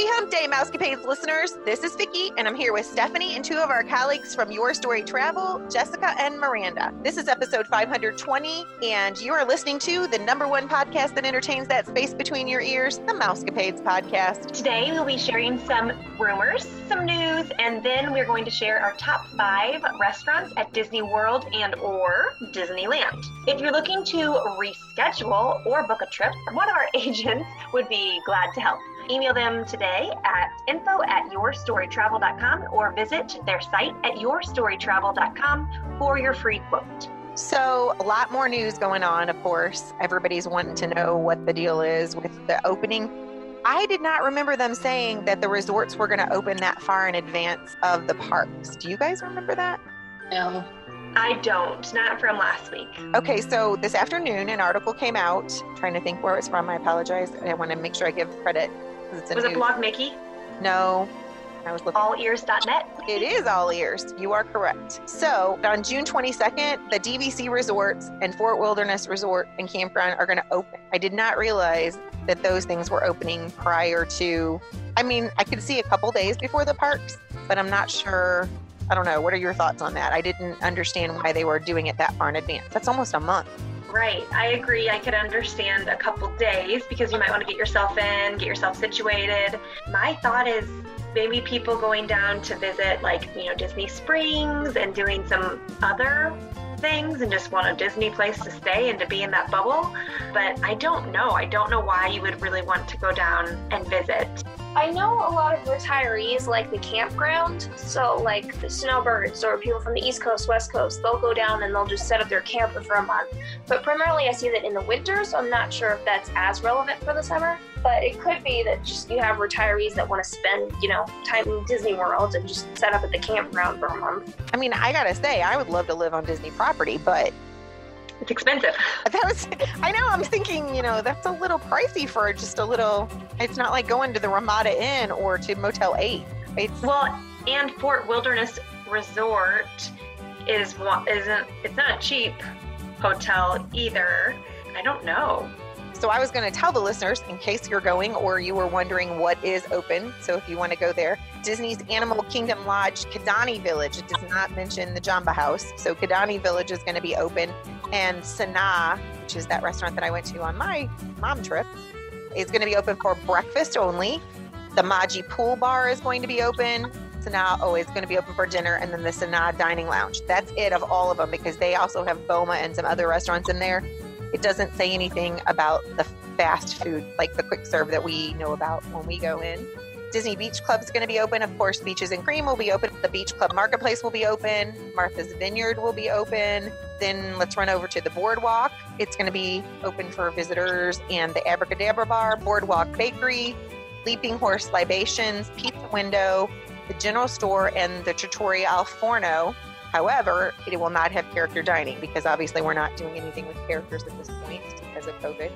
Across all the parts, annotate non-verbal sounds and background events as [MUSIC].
Happy Hump Day, Mousecapades listeners. This is Vicki, and I'm here with Stephanie and two of our colleagues from Your Story Travel, Jessica and Miranda. This is episode 520, and you are listening to the number one podcast that entertains that space between your ears, the Mousecapades podcast. Today, we'll be sharing some rumors, some news, and then we're going to share our top five restaurants at Disney World and or Disneyland. If you're looking to reschedule or book a trip, one of our [LAUGHS] agents would be glad to help. Email them today at info at yourstorytravel.com or visit their site at yourstorytravel.com for your free quote. So, a lot more news going on, of course. Everybody's wanting to know what the deal is with the opening. I did not remember them saying that the resorts were going to open that far in advance of the parks. Do you guys remember that? No. I don't, not from last week. Okay, so this afternoon, an article came out. I'm trying to think where it's from. I apologize. I want to make sure I give credit. Was it. Blog Mickey? No, I was looking. Allears.net? It is all ears. You are correct. So on June 22nd, the DVC Resorts and Fort Wilderness Resort and Campground are going to open. I did not realize that those things were opening prior to. I mean, I could see a couple days before the parks, but I'm not sure. I don't know. What are your thoughts on that? I didn't understand why they were doing it that far in advance. That's almost a month. Right. I agree. I could understand a couple days because you might want to get yourself in, get yourself situated. My thought is maybe people going down to visit like, you know, Disney Springs and doing some other things and just want a Disney place to stay and to be in that bubble. But I don't know. I don't know why you would really want to go down and visit. I know a lot of retirees like the campground. So, like the snowbirds or people from the East Coast, West Coast, they'll go down and they'll just set up their camper for a month. But primarily, I see that in the winter, so I'm not sure if that's as relevant for the summer. But it could be that just you have retirees that want to spend, you know, time in Disney World and just set up at the campground for a month. I mean, I gotta say, I would love to live on Disney property, but It's expensive. [LAUGHS] that was i know i'm thinking you know that's a little pricey for just a little it's not like going to the ramada inn or to motel 8 it's Well, and Fort Wilderness Resort is isn't it's not a cheap hotel either. I don't know. So i was going to tell the listeners in case you're going or you were wondering what is open so if you want to go there disney's animal kingdom lodge kidani village it does not mention the jambo house so kidani village is going to be open and sanaa which is that restaurant that i went to on my mom trip is going to be open for breakfast only the maji pool bar is going to be open Sanaa is going to be open for dinner, and then the Sanaa Dining Lounge. That's it of all of them because they also have Boma and some other restaurants in there. It doesn't say anything about the fast food, like the quick serve that we know about when we go in. Disney Beach Club is going to be open. Of course, Beaches and Cream will be open. The Beach Club Marketplace will be open. Martha's Vineyard will be open. Then let's run over to the Boardwalk. It's going to be open for visitors and the Abracadabra Bar, Boardwalk Bakery, Leaping Horse Libations, Pizza Window, the General Store, and the Trattoria Al Forno. However, it will not have character dining because obviously we're not doing anything with characters at this point because of COVID.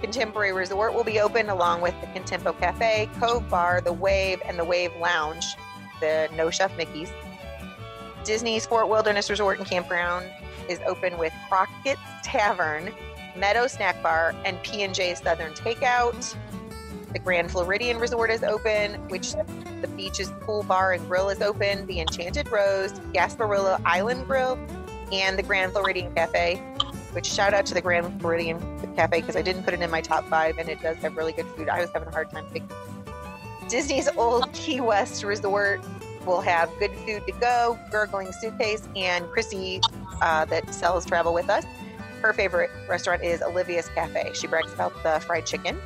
Contemporary Resort will be open along with the Contempo Cafe, Cove Bar, the Wave, and the Wave Lounge, the No Chef Mickey's. Disney's Fort Wilderness Resort and Campground is open with Crockett's Tavern, Meadow Snack Bar, and P&J Southern Takeout. The Grand Floridian Resort is open, which the Beaches Pool Bar and Grill is open. The Enchanted Rose, Gasparilla Island Grill, and the Grand Floridian Cafe. Which shout out to the Grand Floridian Cafe because I didn't put it in my top five, and it does have really good food. I was having a hard time picking. Disney's Old [LAUGHS] Key West Resort will have good food to go, gurgling suitcase, and Chrissy uh, that sells travel with us. Her favorite restaurant is Olivia's Cafe. She brags about the fried chicken.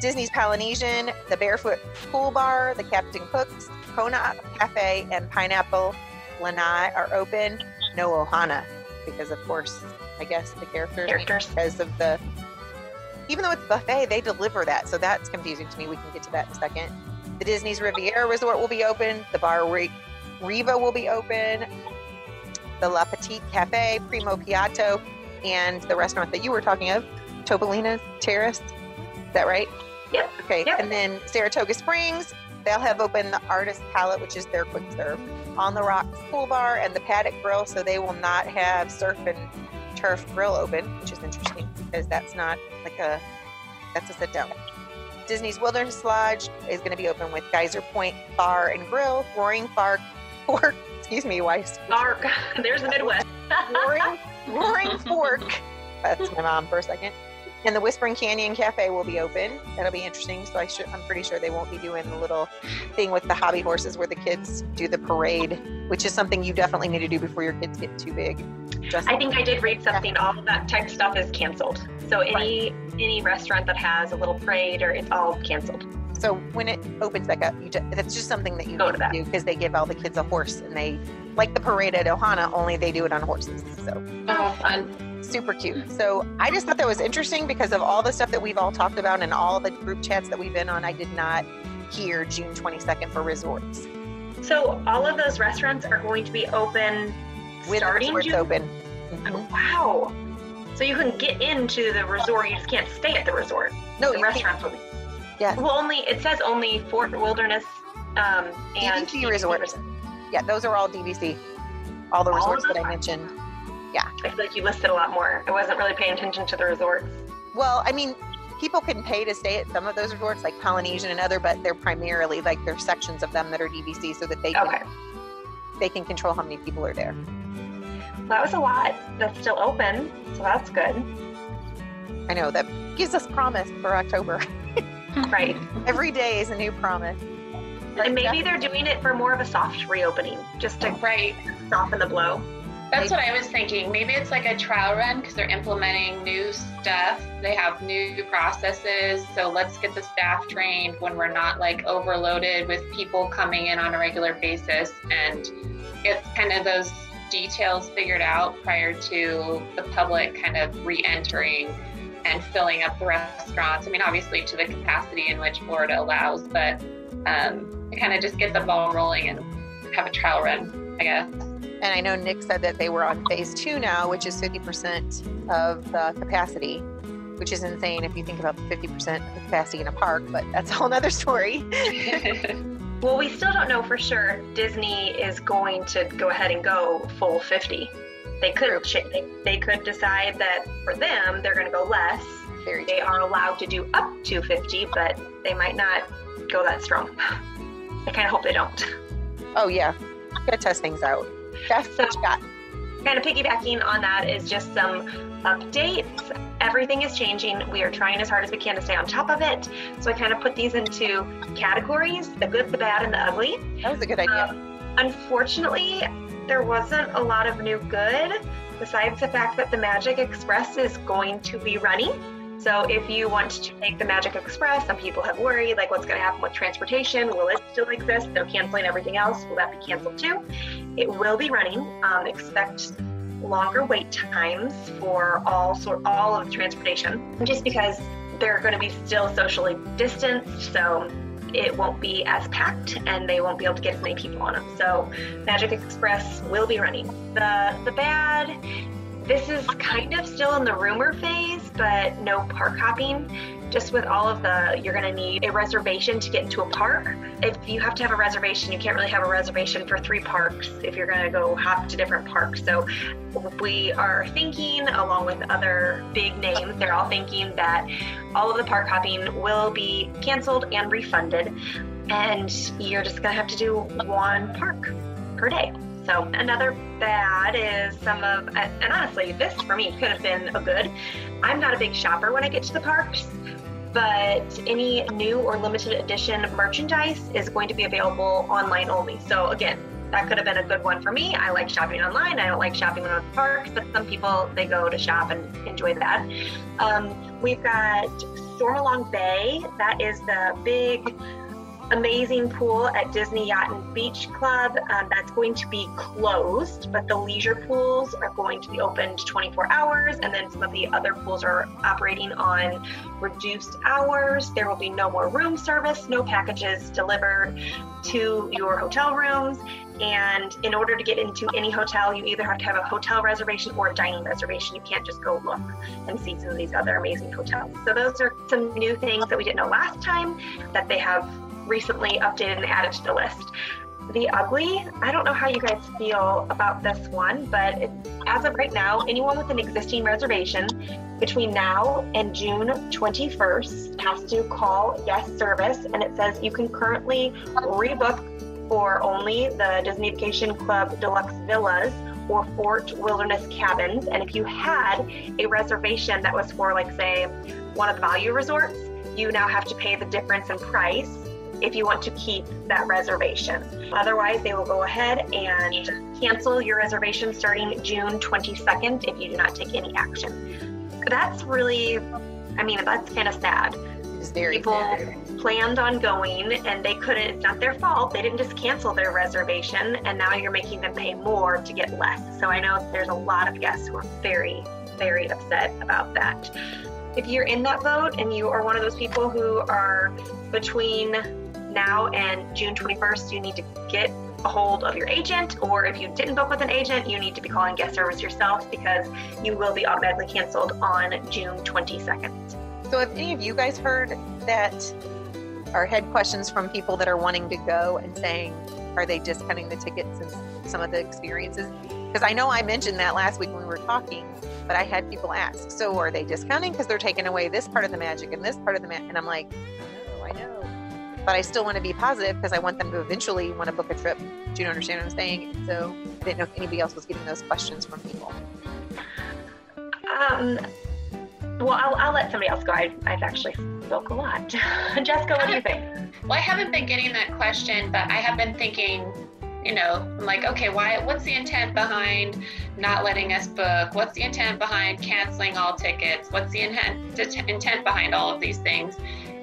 Disney's Polynesian, the Barefoot Pool Bar, the Captain Cook's, Kona Cafe, and Pineapple Lanai are open. No Ohana, because of course, I guess the characters, Characters. because of the. Even though it's buffet, they deliver that, so that's confusing to me. We can get to that in a second. The Disney's Riviera Resort will be open. The Bar Re- Riva will be open. The La Petite Cafe, Primo Piatto, and the restaurant that you were talking of, Topolino's Terrace. Is that right? Yep. Okay. Yep. And then Saratoga Springs, they'll have open the Artist Palette, which is their quick serve, on the Rocks Pool Bar and the Paddock Grill. So they will not have surf and turf grill open, which is interesting because that's not like a that's a sit down. Disney's Wilderness Lodge is going to be open with Geyser Point Bar and Grill, Roaring Fork, Fork, [LAUGHS] excuse me, wife, Arc. [LAUGHS] There's the Midwest. Roaring, Roaring [LAUGHS] Fork. That's my mom for a second. And the Whispering Canyon Cafe will be open. That'll be interesting. So I should, I'm pretty sure they won't be doing the little thing with the hobby horses where the kids do the parade, which is something you definitely need to do before your kids get too big. Just I think I did read something. All of that type stuff is canceled. So any any restaurant that has a little parade or it's all canceled. so when it opens back up, you just, that's just something that you Go to that. do because they give all the kids a horse and they like the parade at Ohana, only they do it on horses. So Oh, fun. Super cute. So I just thought that was interesting because of all the stuff that we've all talked about and all the group chats that we've been on. I did not hear June 22nd for resorts So all of those restaurants are going to be open with starting resorts June. open. Mhm. Wow. So you can get into the resort. You just can't stay at the resort. No, the you can't. restaurants will be. Yes. Well, only it says only Fort Wilderness um, and DVC resorts. Yeah, those are all DVC. All the All resorts that I are- mentioned. I feel like you listed a lot more. I wasn't really paying attention to the resorts. Well, I mean, people can pay to stay at some of those resorts, like Polynesian and other, but they're primarily like there's sections of them that are DVC, so that they can Okay. they can control how many people are there. Well, That was a lot. That's still open, so that's good. I know that gives us promise for October. [LAUGHS] Right. Every day is a new promise. and maybe they're doing it for more of a soft reopening, just to Right. soften the blow. That's what I was thinking. Maybe it's like a trial run because they're implementing new stuff. They have new processes. So let's get the staff trained when we're not like overloaded with people coming in on a regular basis and get kind of those details figured out prior to the public kind of re entering and filling up the restaurants. I mean, obviously to the capacity in which Florida allows, but um, to kind of just get the ball rolling and have a trial run, I guess. And I know Nick said that they were on phase two now, which is 50% of the capacity, which is insane if you think about the 50% of the capacity in a park, but that's a whole nother story. [LAUGHS] Well, we still don't know for sure. Disney is going to go ahead and go full 50. They could they, they could decide that for them they're going to go less. Very They are allowed to do up to 50, but they might not go that strong. I kind of hope they don't. Oh, yeah. Gotta test things out. That's what you got. Kind of piggybacking on that is just some updates. Everything is changing. We are trying as hard as we can to stay on top of it. So I kind of put these into categories the good, the bad, and the ugly. That was a good idea. Um, unfortunately, there wasn't a lot of new good besides the fact that the Magic Express is going to be running. So if you want to take the Magic Express, some people have worried like what's going to happen with transportation. Will it still exist? They're canceling everything else. Will that be canceled too? It will be running. Um, expect longer wait times for all sort all of the transportation, just because they're going to be still socially distanced. So it won't be as packed and they won't be able to get as many people on them. So Magic Express will be running. The the bad this is kind of still in the rumor phase, but no park hopping. Just with all of the, you're going to need a reservation to get into a park. If you have to have a reservation, you can't really have a reservation for three parks if you're going to go hop to different parks. So we are thinking, along with other big names, they're all thinking that all of the park hopping will be canceled and refunded, and you're just going to have to do one park per day. So another bad is some of, and honestly, this for me could have been a good. I'm not a big shopper when I get to the parks, but any new or limited edition merchandise is going to be available online only. So again, that could have been a good one for me. I like shopping online. I don't like shopping in the parks, but some people they go to shop and enjoy that. Um, we've got Stormalong Bay. That is the big amazing pool at Disney Yacht and Beach Club. Um, that's going to be closed, but the leisure pools are going to be opened 24 hours, and then some of the other pools are operating on reduced hours. There will be no more room service, no packages delivered to your hotel rooms. And in order to get into any hotel, you either have to have a hotel reservation or a dining reservation. You can't just go look and see some of these other amazing hotels. So those are some new things that we didn't know last time that they have recently updated and added to the list. The Ugly, I don't know how you guys feel about this one, but it, as of right now, anyone with an existing reservation between now and June 21st has to call guest service, and it says you can currently rebook for only the Disney Vacation Club Deluxe Villas or Fort Wilderness Cabins. And if you had a reservation that was for, like, say, one of the value resorts, you now have to pay the difference in price if you want to keep that reservation. Otherwise, they will go ahead and cancel your reservation starting June 22nd if you do not take any action. That's really, I mean, that's kind of sad. It's very People sad. planned on going and they couldn't, it's not their fault. They didn't just cancel their reservation and now you're making them pay more to get less. So I know there's a lot of guests who are very, very upset about that. If you're in that boat and you are one of those people who are between now and June 21st, you need to get a hold of your agent, or if you didn't book with an agent, you need to be calling guest service yourself because you will be automatically canceled on June 22nd. So, have any of you guys heard that or had questions from people that are wanting to go and saying, are they discounting the tickets and some of the experiences? Because I know I mentioned that last week when we were talking, but I had people ask, so are they discounting because they're taking away this part of the magic and this part of the magic? And I'm like. But I still want to be positive because I want them to eventually want to book a trip. Do you understand what I'm saying? So I didn't know if anybody else was getting those questions from people. Um, well, I'll, I'll let somebody else go. I, I've actually spoke a lot. [LAUGHS] Jessica, what do you think? [LAUGHS] Well, I haven't been getting that question, but I have been thinking, you know, I'm like, okay, why? What's the intent behind not letting us book? What's the intent behind canceling all tickets? What's the intent intent behind all of these things?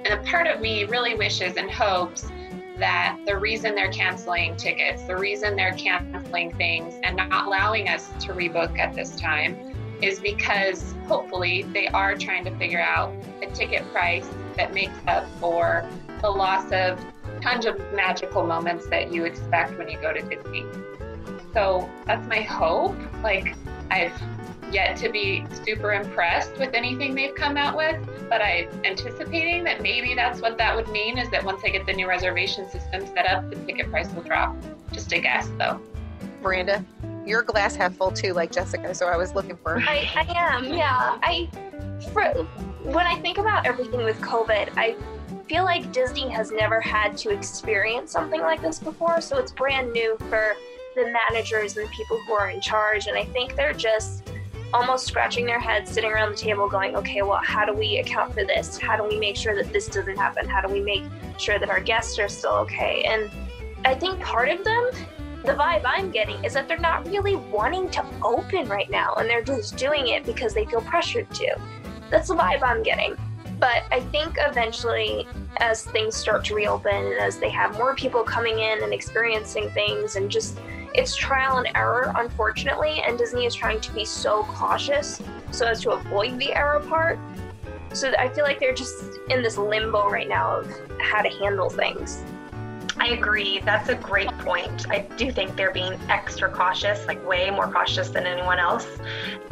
And a part of me really wishes and hopes that the reason they're canceling tickets, the reason they're canceling things and not allowing us to rebook at this time is because hopefully they are trying to figure out a ticket price that makes up for the loss of tons of magical moments that you expect when you go to Disney. So that's my hope. Like I've yet to be super impressed with anything they've come out with, but I'm anticipating that maybe that's what that would mean is that once I get the new reservation system set up, the ticket price will drop. Just a guess though. Miranda, you're glass half full too, like Jessica. So I was looking for. I, I am, yeah. I for, when I think about everything with COVID, I feel like Disney has never had to experience something like this before, so it's brand new for the managers and the people who are in charge, and I think they're just almost scratching their heads, sitting around the table, going, "Okay, well, how do we account for this? How do we make sure that this doesn't happen? How do we make sure that our guests are still okay?" And I think part of them the vibe I'm getting is that they're not really wanting to open right now and they're just doing it because they feel pressured to. That's the vibe I'm getting. But I think eventually, as things start to reopen and as they have more people coming in and experiencing things, and just it's trial and error, unfortunately, and Disney is trying to be so cautious so as to avoid the error part. So I feel like they're just in this limbo right now of how to handle things. I agree. That's a great point. I do think they're being extra cautious, like way more cautious than anyone else.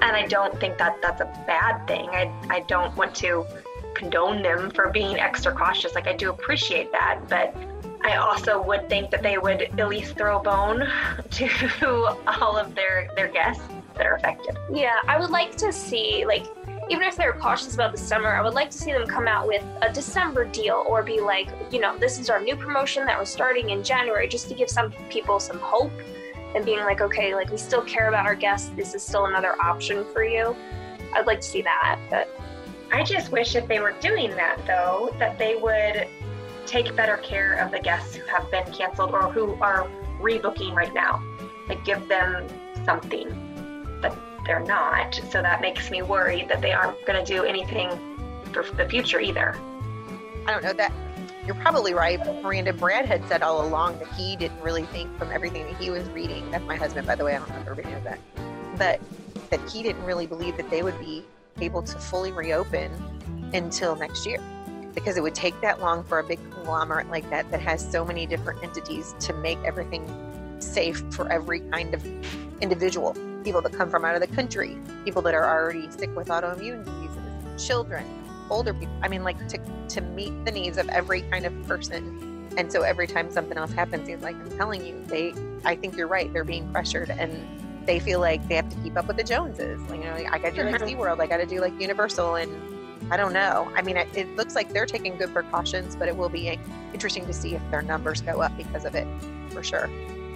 And I don't think that that's a bad thing. I, I don't want to condone them for being extra cautious. Like, I do appreciate that. But I also would think that they would at least throw a bone [LAUGHS] to all of their, their guests that are affected. Yeah, I would like to see, like, even if they're cautious about the summer, I would like to see them come out with a December deal or be like, you know, this is our new promotion that we're starting in January just to give some people some hope and being like, okay, like we still care about our guests. This is still another option for you. I'd like to see that, but I just wish if they were doing that though, that they would take better care of the guests who have been canceled or who are rebooking right now. Like give them something but they're not. So that makes me worried that they aren't going to do anything for the future either. I don't know that you're probably right. Miranda Brad had said all along that he didn't really think from everything that he was reading. That's my husband, by the way. I don't know if everybody knows that. But that he didn't really believe that they would be able to fully reopen until next year because it would take that long for a big conglomerate like that that has so many different entities to make everything safe for every kind of individual people that come from out of the country people that are already sick with autoimmune diseases children older people. I mean, like to to meet the needs of every kind of person. And so every time something else happens, he's like, I'm telling you, they. I think you're right. They're being pressured, and they feel like they have to keep up with the Joneses. Like, you know, I got to do like Mhm. SeaWorld, I got to do like Universal, and I don't know. I mean, it, looks like they're taking good precautions, but it will be interesting to see if their numbers go up because of it, for sure.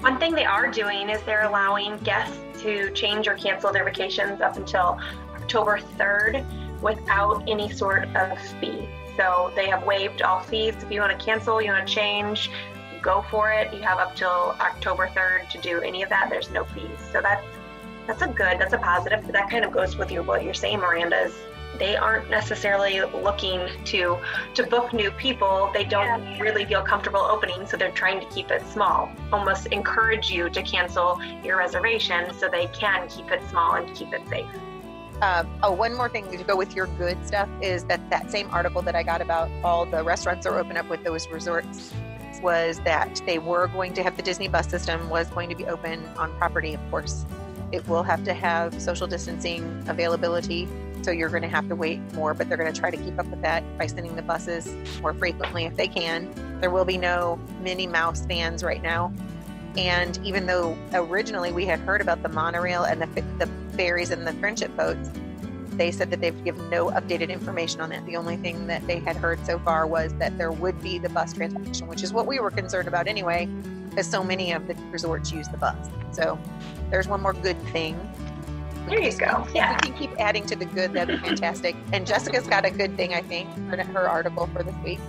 One thing they are doing is they're allowing guests to change or cancel their vacations up until October 3rd without any sort of fee. So they have waived all fees. If you want to cancel, you want to change, go for it. You have up till October 3rd to do any of that. There's no fees. So that's that's a good, that's a positive. But that kind of goes with you what you're saying, Miranda. Is they aren't necessarily looking to to book new people. They don't really feel comfortable opening, so they're trying to keep it small. Almost encourage you to cancel your reservation so they can keep it small and keep it safe. Um, oh, one more thing to go with your good stuff is that that same article that I got about all the restaurants that were open up with those resorts was that they were going to have the Disney bus system was going to be open on property, of course. It will have to have social distancing availability, so you're going to have to wait more, but they're going to try to keep up with that by sending the buses more frequently if they can. There will be no Minnie Mouse vans right now. And even though originally we had heard about the monorail and the, the ferries and the friendship boats, they said that they've given no updated information on that. The only thing that they had heard so far was that there would be the bus transportation, which is what we were concerned about anyway, because so many of the resorts use the bus. So there's one more good thing. There you go. If we can keep adding to the good, that'd be [LAUGHS] fantastic. And Jessica's got a good thing, I think, for her article for this week.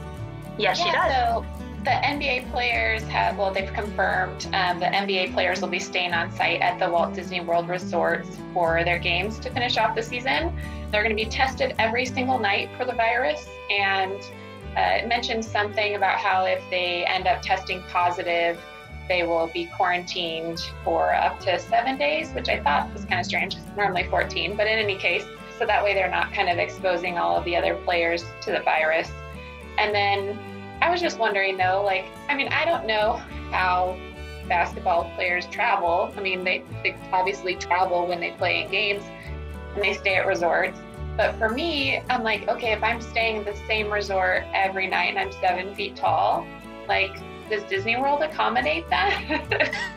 Yes, she does. So the NBA players have, well, they've confirmed um, the NBA players will be staying on site at the Walt Disney World resorts for their games to finish off the season. They're going to be tested every single night for the virus. And uh, it mentioned something about how if they end up testing positive, they will be quarantined for up to seven days, which I thought was kind of strange. It's normally 14, but in any case, so that way they're not kind of exposing all of the other players to the virus. And then I was just wondering though, like, I mean, I don't know how basketball players travel. I mean, they, they obviously travel when they play in games and they stay at resorts. But for me, I'm like, okay, if I'm staying at the same resort every night and I'm seven feet tall, like, does Disney World accommodate that?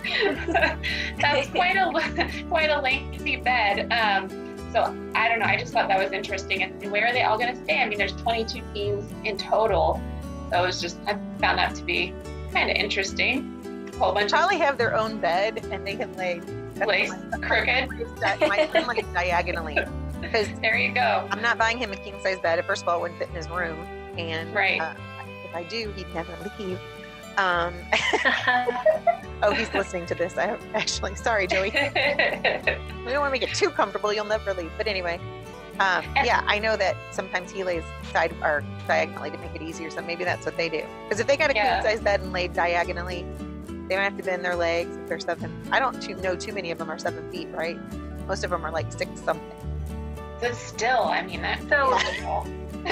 [LAUGHS] That's quite a quite a lengthy bed. Um, so I don't know. I just thought that was interesting. And where are they all going to stay? I mean, there's 22 teams in total. So it was just I found that to be kind of interesting. A whole bunch Probably have their own bed and they can lay of lace crooked. my son lays diagonally [LAUGHS] because There you go. I'm not buying him a king size bed. First of all, it wouldn't fit in his room, and Right. uh, if I do, he'd never leave. Um, [LAUGHS] [LAUGHS] oh, he's listening to this. I actually, sorry, Joey. [LAUGHS] We don't want to make it too comfortable. You'll never leave. But anyway, um, yeah, I know that sometimes he lays side or diagonally to make it easier. So maybe that's what they do. Because if they got a Yeah. king size bed and laid diagonally, they don't have to bend their legs if they're seven. I don't too, know too many of them are seven feet, right? Most of them are like six something. but still, I mean, that's So- beautiful.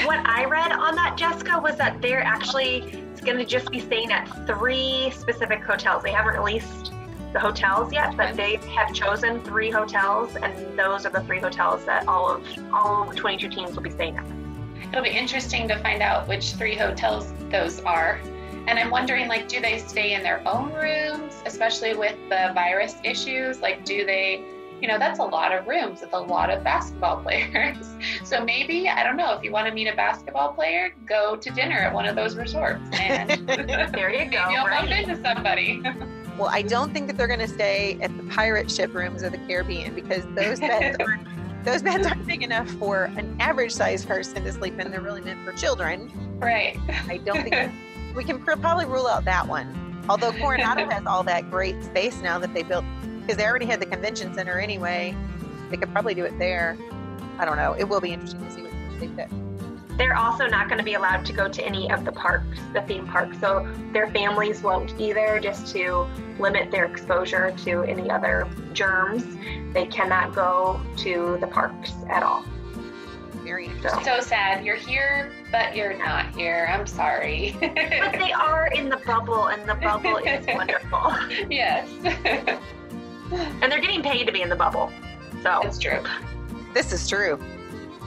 what I read on that, Jessica, was that they're actually going to just be staying at three specific hotels. They haven't released the hotels yet, but they have chosen three hotels, and those are the three hotels that all of all of the 22 teams will be staying at. It'll be interesting to find out which three hotels those are. And I'm wondering, like, do they stay in their own rooms, especially with the virus issues? Like, do they, you know, that's a lot of rooms with a lot of basketball [LAUGHS] players. So maybe, I don't know, if you want to meet a basketball player, go to dinner at one of those resorts and [LAUGHS] There you [LAUGHS] maybe go. you'll bump into somebody. Well, I don't think that they're going to stay at the pirate ship rooms of the Caribbean because those beds aren't those beds aren't big enough for an average sized person to sleep in. They're really meant for children. right. I don't think we can probably rule out that one. Although Coronado has all that great space now that they built because they already had the convention center anyway. They could probably do it there. I don't know. It will be interesting to see what they fit. They're also not going to be allowed to go to any of the parks, the theme parks. So their families won't either, just to limit their exposure to any other germs. They cannot go to the parks at all. Very interesting. So sad. You're here, but you're not here. I'm sorry. But they are in the bubble, and the bubble is [LAUGHS] wonderful. yes, [LAUGHS] And they're getting paid to be in the bubble. So it's true. This is true.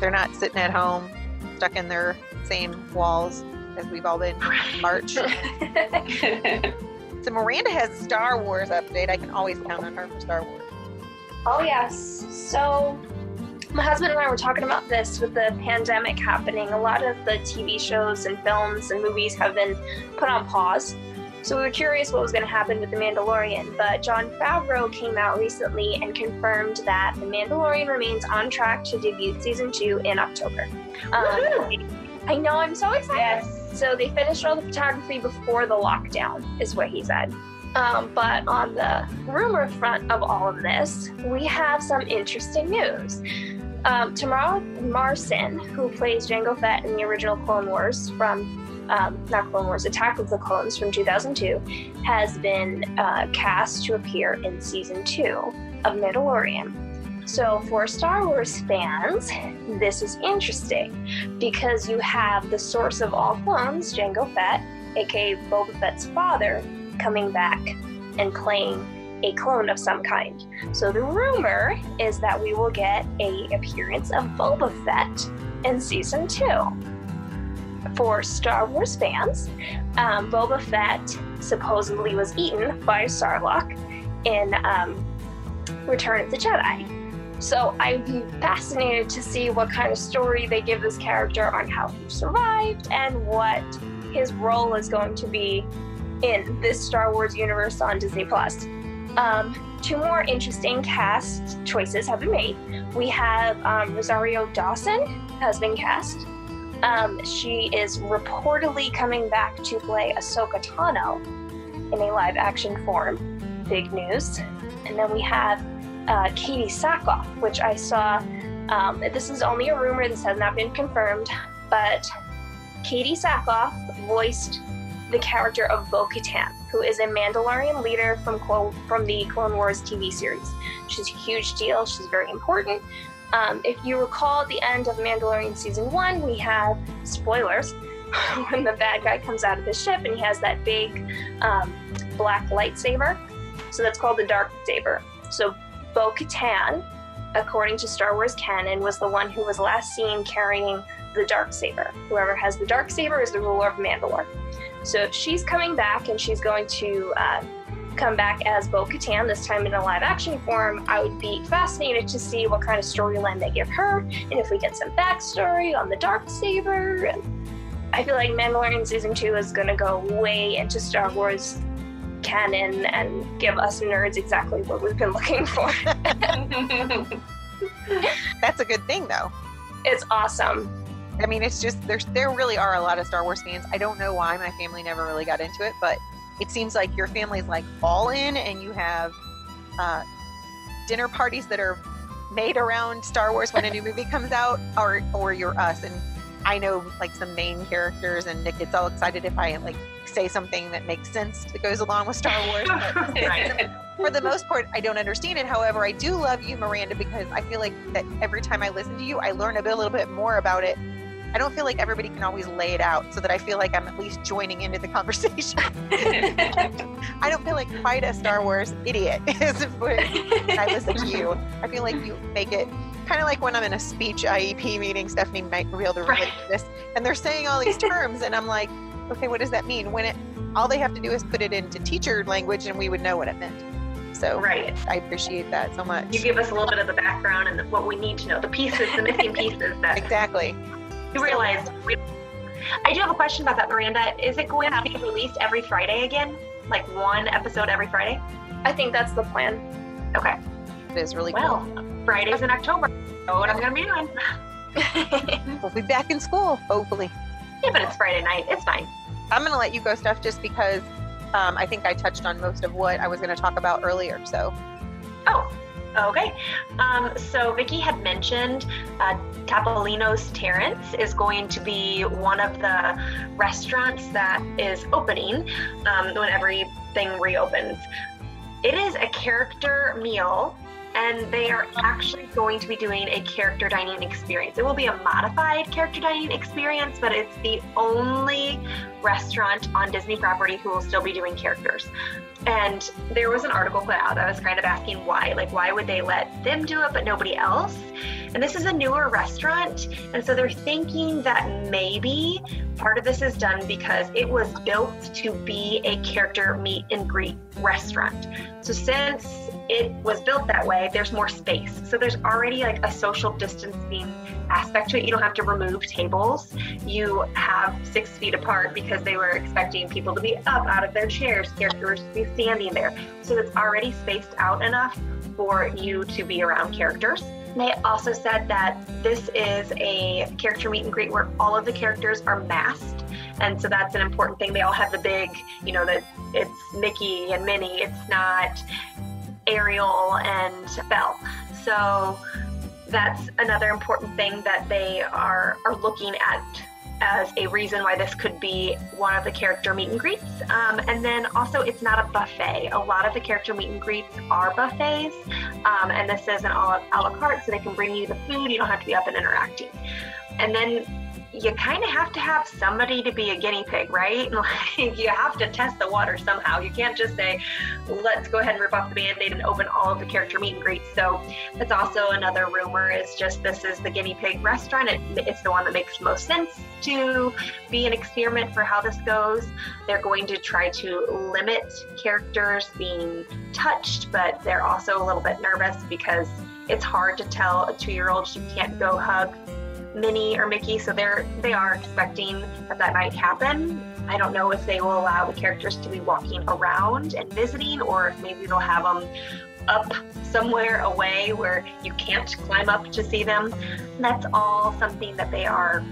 They're not sitting at home stuck in their same walls as we've all been in March. [LAUGHS] [LAUGHS] so Miranda has Star Wars update. I can always count on her for Star Wars. Oh, yes. So, my husband and I were talking about this with the pandemic happening. A lot of the TV shows and films and movies have been put on pause. So, we were curious what was going to happen with The Mandalorian. But Jon Favreau came out recently and confirmed that The Mandalorian remains on track to debut season two in October. Um, I know, I'm so excited. Yes. So, they finished all the photography before the lockdown, is what he said. Um, but on the rumor front of all of this, we have some interesting news. Um, Temuera Morrison, who plays Jango Fett in the original Clone Wars from, um, not Clone Wars, Attack of the Clones from 2002, has been uh, cast to appear in season two of Mandalorian. So, for Star Wars fans, this is interesting because you have the source of all clones, Jango Fett, aka Boba Fett's father, coming back and playing a clone of some kind. So the rumor is that we will get a appearance of Boba Fett in season two. For Star Wars fans, um, Boba Fett supposedly was eaten by Sarlacc in um, Return of the Jedi. So I'd be fascinated to see what kind of story they give this character on how he survived and what his role is going to be in this Star Wars universe on Disney Plus. Um, two more interesting cast choices have been made. We have um, Rosario Dawson has been cast. Um, she is reportedly coming back to play Ahsoka Tano in a live action form. Big news. And then we have uh, Katee Sackhoff, which I saw. Um, this is only a rumor, this has not been confirmed, but Katee Sackhoff voiced the character of Bo Katan, who is a Mandalorian leader from Clo- from the Clone Wars TV series. She's a huge deal. She's very important. Um, if you recall, the end of Mandalorian season one, we have spoilers [LAUGHS] when the bad guy comes out of his ship and he has that big um, black lightsaber. So that's called the dark saber. So Bo Katan, according to Star Wars canon, was the one who was last seen carrying the dark saber. Whoever has the dark saber is the ruler of Mandalore. So she's coming back and she's going to uh, come back as Bo Katan, this time in a live action form, I would be fascinated to see what kind of storyline they give her and if we get some backstory on the dark saber. I feel like Mandalorian season two is going to go way into Star Wars canon and give us nerds exactly what we've been looking for. [LAUGHS] [LAUGHS] That's a good thing, though. it's awesome. I mean, it's just there's there really are a lot of Star Wars fans. I don't know why my family never really got into it, but it seems like your family's like all in, and you have uh, dinner parties that are made around Star Wars when a new movie comes out, or or you're us. And I know like some main characters, and Nick gets all excited if I like say something that makes sense that goes along with Star Wars. [LAUGHS] But for the most part, I don't understand it. However, I do love you, Miranda, because I feel like that every time I listen to you, I learn a, bit, a little bit more about it. I don't feel like everybody can always lay it out so that I feel like I'm at least joining into the conversation. [LAUGHS] I don't feel like quite a Star Wars idiot [LAUGHS] when I listen to you. I feel like you make it kind of like when I'm in a speech IEP meeting, Stephanie might be able to relate to this, and they're saying all these terms, and I'm like, okay, what does that mean? When it, all they have to do is put it into teacher language, and we would know what it meant. So Right. I appreciate that so much. You give us a little bit of the background and what we need to know, the pieces, the missing pieces that exactly. You realize. We... I do have a question about that, Miranda. Is it going to be released every Friday again? Like one episode every Friday? I think that's the plan. Okay. It is really Well, Fridays in October. Know what I'm going to be doing. [LAUGHS] We'll be back in school, hopefully. Yeah, but it's Friday night. It's fine. I'm going to let you go, Steph, just because um, I think I touched on most of what I was going to talk about earlier. So, Oh, okay. Um, so Vicky had mentioned uh, Topolino's Terrace is going to be one of the restaurants that is opening um, when everything reopens. It is a character meal, and they are actually going to be doing a character dining experience. It will be a modified character dining experience, but it's the only restaurant on Disney property who will still be doing characters. And there was an article put out that was kind of asking why. Like, why would they let them do it but nobody else? And this is a newer restaurant. And so they're thinking that maybe part of this is done because it was built to be a character meet and greet restaurant. So since it was built that way, there's more space. So there's already like a social distancing aspect to it. You don't have to remove tables. You have six feet apart because they were expecting people to be up out of their chairs, characters to be standing there. So it's already spaced out enough for you to be around characters. They also said that this is a character meet and greet where all of the characters are masked. And so that's an important thing. They all have the big, you know, that it's Mickey and Minnie. It's not Ariel and Belle. So that's another important thing that they are are looking at as a reason why this could be one of the character meet and greets. Um, and then also, it's not a buffet. A lot of the character meet and greets are buffets, um, and this is an a la carte, so they can bring you the food. You don't have to be up and interacting. And then you kind of have to have somebody to be a guinea pig, right? [LAUGHS] Like you have to test the water somehow. You can't just say, let's go ahead and rip off the band-aid and open all of the character meet and greets. So that's also another rumor is just this is the guinea pig restaurant. It, it's the one that makes most sense to be an experiment for how this goes. They're going to try to limit characters being touched, but they're also a little bit nervous because it's hard to tell a two-year-old she can't go hug Minnie or Mickey, so they're they are expecting that that might happen. I don't know if they will allow the characters to be walking around and visiting, or if maybe they'll have them up somewhere away where you can't climb up to see them. That's all something that they are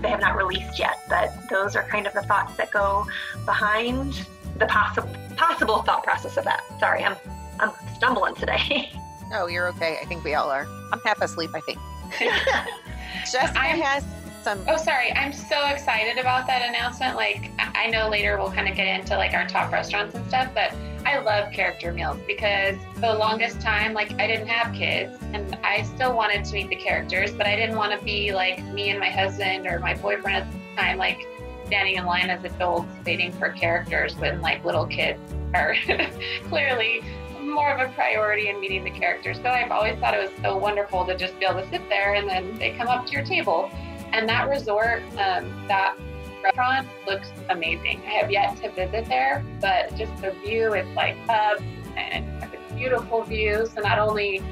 they have not released yet, but those are kind of the thoughts that go behind the possible possible thought process of that. Sorry, I'm I'm stumbling today. [LAUGHS] oh, you're okay. I think we all are. I'm half asleep, I think. [LAUGHS] Jessica I'm, has some. Oh, sorry. I'm so excited about that announcement. Like, I know later we'll kind of get into like our top restaurants and stuff, but I love character meals because the longest time, like, I didn't have kids and I still wanted to meet the characters, but I didn't want to be like me and my husband or my boyfriend at the time, like standing in line as adults waiting for characters when like little kids are [LAUGHS] clearly more of a priority in meeting the characters. So I've always thought it was so wonderful to just be able to sit there and then they come up to your table. And that resort, um, that restaurant looks amazing. I have yet to visit there, but just the view, it's like up and it's a beautiful view. So not only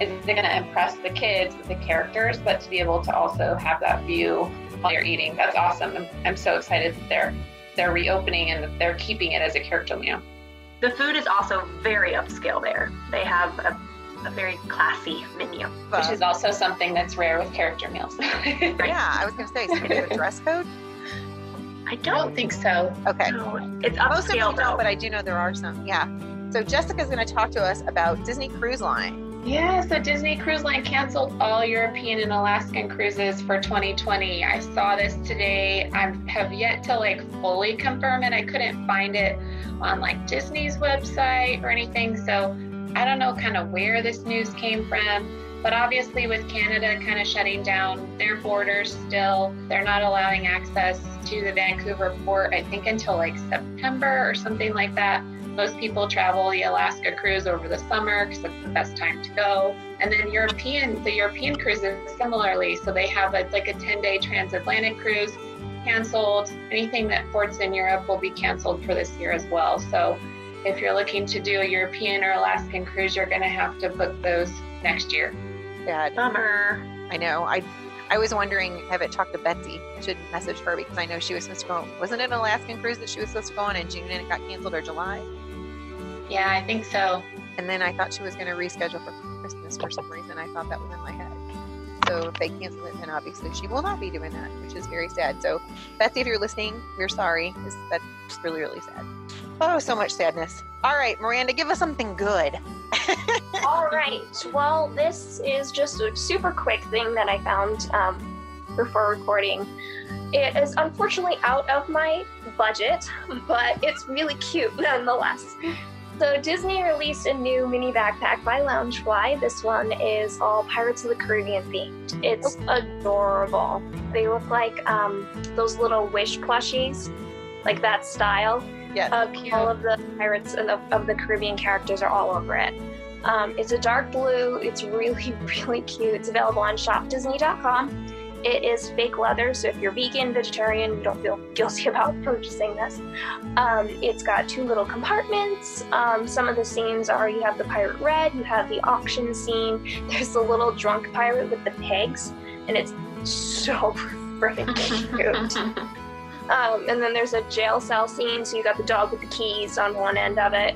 is it going to impress the kids with the characters, but to be able to also have that view while you're eating, that's awesome. I'm, I'm so excited that they're they're reopening and that they're keeping it as a character meal. The food is also very upscale there. They have a, a very classy menu. Which is also something that's rare with character meals. right. [LAUGHS] Yeah, I was going to say, is there a dress code? I don't, I don't think so. Okay. No, it's upscale Most of them don't, but I do know there are some. Yeah. So Jessica's going to talk to us about Disney Cruise Line. Yeah, so Disney Cruise Line canceled all European and Alaskan cruises for 2020. I saw this today. I have yet to like fully confirm it. I couldn't find it on like Disney's website or anything. So I don't know kind of where this news came from. But obviously, with Canada kind of shutting down their borders still, they're not allowing access to the Vancouver port, I think, until like September or something like that. Most people travel the Alaska cruise over the summer because it's the best time to go. And then European, the European cruises similarly. So they have a, like a 10 day transatlantic cruise canceled. Anything that ports in Europe will be canceled for this year as well. So if you're looking to do a European or Alaskan cruise, you're going to have to book those next year. Yeah, bummer. I know. I I was wondering, have it talked to Betsy? I should message her because I know she was supposed to go. Wasn't it an Alaskan cruise that she was supposed to go on in June and it got canceled or July? Yeah, I think so. And then I thought she was going to reschedule for Christmas for some reason. I thought that was in my head. So if they cancel it, then obviously she will not be doing that, which is very sad. So Betsy, if you're listening, we're sorry. That's really, really sad. Oh, so much sadness. All right, Miranda, give us something good. [LAUGHS] All right. Well, this is just a super quick thing that I found um, before recording. It is unfortunately out of my budget, [LAUGHS] but it's really cute nonetheless. So Disney released a new mini backpack by Loungefly. This one is all Pirates of the Caribbean themed. It's adorable. They look like um, those little wish plushies, like that style. Yeah. Of all of the Pirates of the, of the Caribbean characters are all over it. Um, it's a dark blue. It's really, [LAUGHS] really cute. It's available on shopdisney.com. It is fake leather, so if you're vegan, vegetarian, you don't feel guilty [LAUGHS] about purchasing this. Um, it's got two little compartments. Um, some of the scenes are you have the pirate red, you have the auction scene. [LAUGHS] There's the little drunk pirate with the pegs, and it's so [LAUGHS] freaking cute. um, and then there's a jail cell scene, so you got the dog with the keys on one end of it.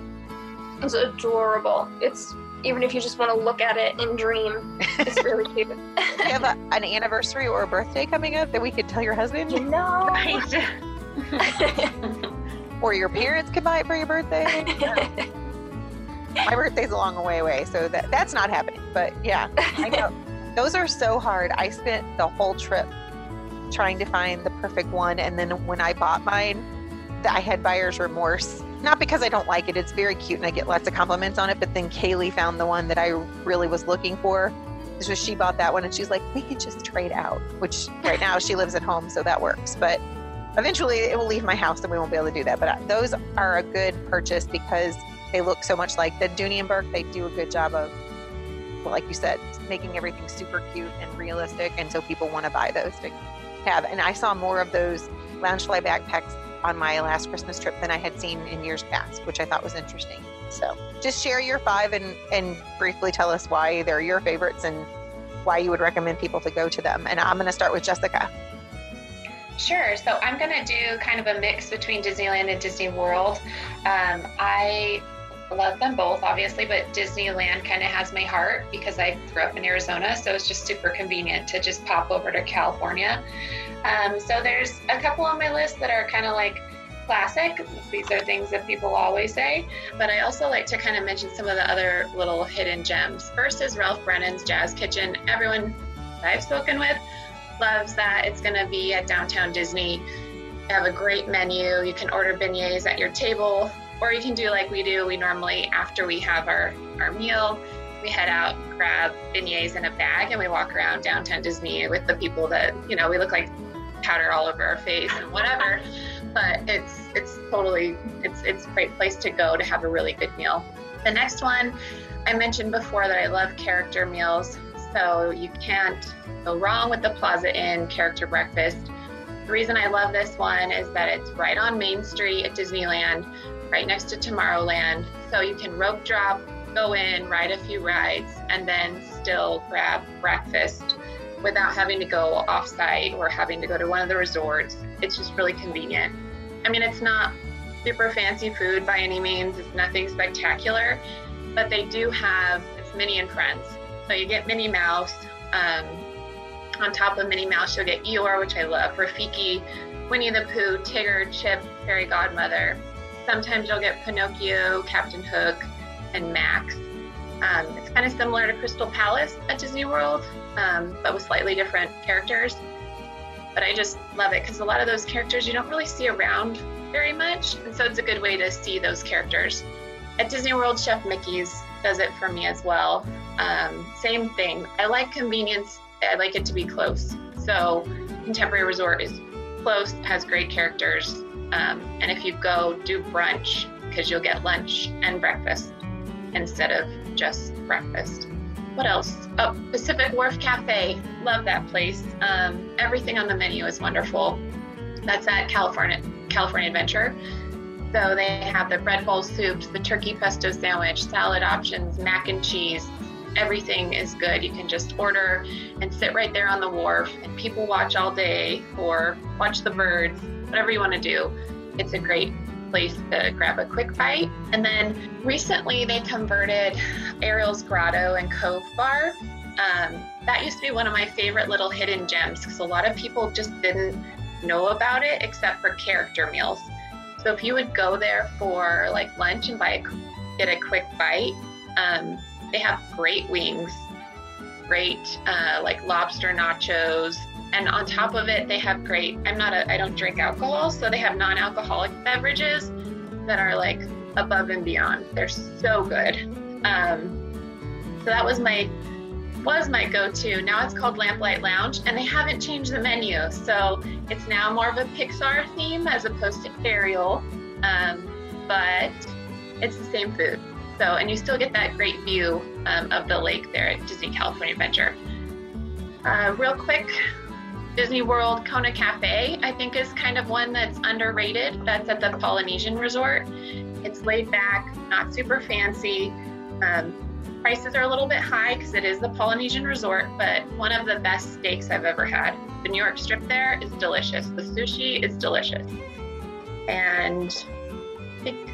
It's adorable. It's even if you just want to look at it and dream, it's really [LAUGHS] cute. Do you have a, an anniversary or a birthday coming up that we could tell your husband? you know, Right. [LAUGHS] Or your parents could buy it for your birthday? [LAUGHS] My birthday's a long way away, so that, that's not happening. But yeah, I know. Those are so hard. I spent the whole trip trying to find the perfect one. And then when I bought mine, I had buyer's remorse. Not because I don't like it, it's very cute and I get lots of compliments on it. But then Kaylee found the one that I really was looking for. So she bought that one and she's like, we can just trade out, which right now she lives at home, so that works. But eventually it will leave my house and we won't be able to do that. But uh, those are a good purchase because they look so much like the Burke. They do a good job of, well, like you said, making everything super cute and realistic. And so people want to buy those to have. And I saw more of those Loungefly backpacks on my last Christmas trip than I had seen in years past, which I thought was interesting. So just share your five and, and briefly tell us why they're your favorites and why you would recommend people to go to them. And I'm going to start with Jessica. Sure. So I'm going to do kind of a mix between Disneyland and Disney World. Um, I love them both, obviously, but Disneyland kind of has my heart because I grew up in Arizona. So it's just super convenient to just pop over to California. Um, so there's a couple on my list that are kind of like classic. These are things that people always say, but I also like to kind of mention some of the other little hidden gems. First is Ralph Brennan's Jazz Kitchen. Everyone I've spoken with loves that. It's going to be at downtown Disney. They have a great menu. You can order beignets at your table, or you can do like we do. We normally, after we have our, our meal, we head out, grab beignets in a bag, and we walk around downtown Disney with the people that, you know, we look like powder all over our face and whatever. [LAUGHS] but it's it's totally it's it's a great place to go to have a really good meal. The next one I mentioned before that I love character meals. So you can't go wrong with the Plaza Inn character breakfast. The reason I love this one is that it's right on Main Street at Disneyland, right next to Tomorrowland. So you can rope drop, go in, ride a few rides, and then still grab breakfast without having to go offsite or having to go to one of the resorts. It's just really convenient. I mean, it's not super fancy food by any means, it's nothing spectacular, but they do have it's Minnie and Friends. So you get Minnie Mouse. Um, on top of Minnie Mouse, you'll get Eeyore, which I love, Rafiki, Winnie the Pooh, Tigger, Chip, Fairy Godmother. Sometimes you'll get Pinocchio, Captain Hook, and Max. Um, it's kind of similar to Crystal Palace at Disney World, um, but with slightly different characters. But I just love it because a lot of those characters you don't really see around very much, and so it's a good way to see those characters. At Disney World, Chef Mickey's does it for me as well. Um, same thing. I like convenience. I like it to be close. So Contemporary Resort is close, has great characters, um, and if you go, do brunch because you'll get lunch and breakfast instead of just breakfast. What else? Oh, Pacific Wharf Cafe. Love that place. Um, everything on the menu is wonderful. That's at California California Adventure. So they have the bread bowl soups, the turkey pesto sandwich, salad options, mac and cheese. Everything is good. You can just order and sit right there on the wharf, and people watch all day or watch the birds, whatever you want to do. It's a great place to grab a quick bite. And then recently they converted Ariel's Grotto and Cove Bar. Um, that used to be one of my favorite little hidden gems because a lot of people just didn't know about it except for character meals. So if you would go there for like lunch and buy a, get a quick bite, um, they have great wings, great uh, like lobster nachos, and on top of it, they have great. I'm not a I don't drink alcohol, so they have non-alcoholic beverages that are like above and beyond. They're so good. Um, so that was my was my go-to. Now it's called Lamplight Lounge, and they haven't changed the menu, so it's now more of a Pixar theme as opposed to Ariel, um, but it's the same food. So, and you still get that great view um, of the lake there at Disney California Adventure. Uh, real quick, Disney World Kona Cafe, I think, is kind of one that's underrated. That's at the Polynesian Resort. It's laid back, not super fancy. Um, prices are a little bit high because it is the Polynesian Resort, but one of the best steaks I've ever had. The New York strip there is delicious. The sushi is delicious. And I think,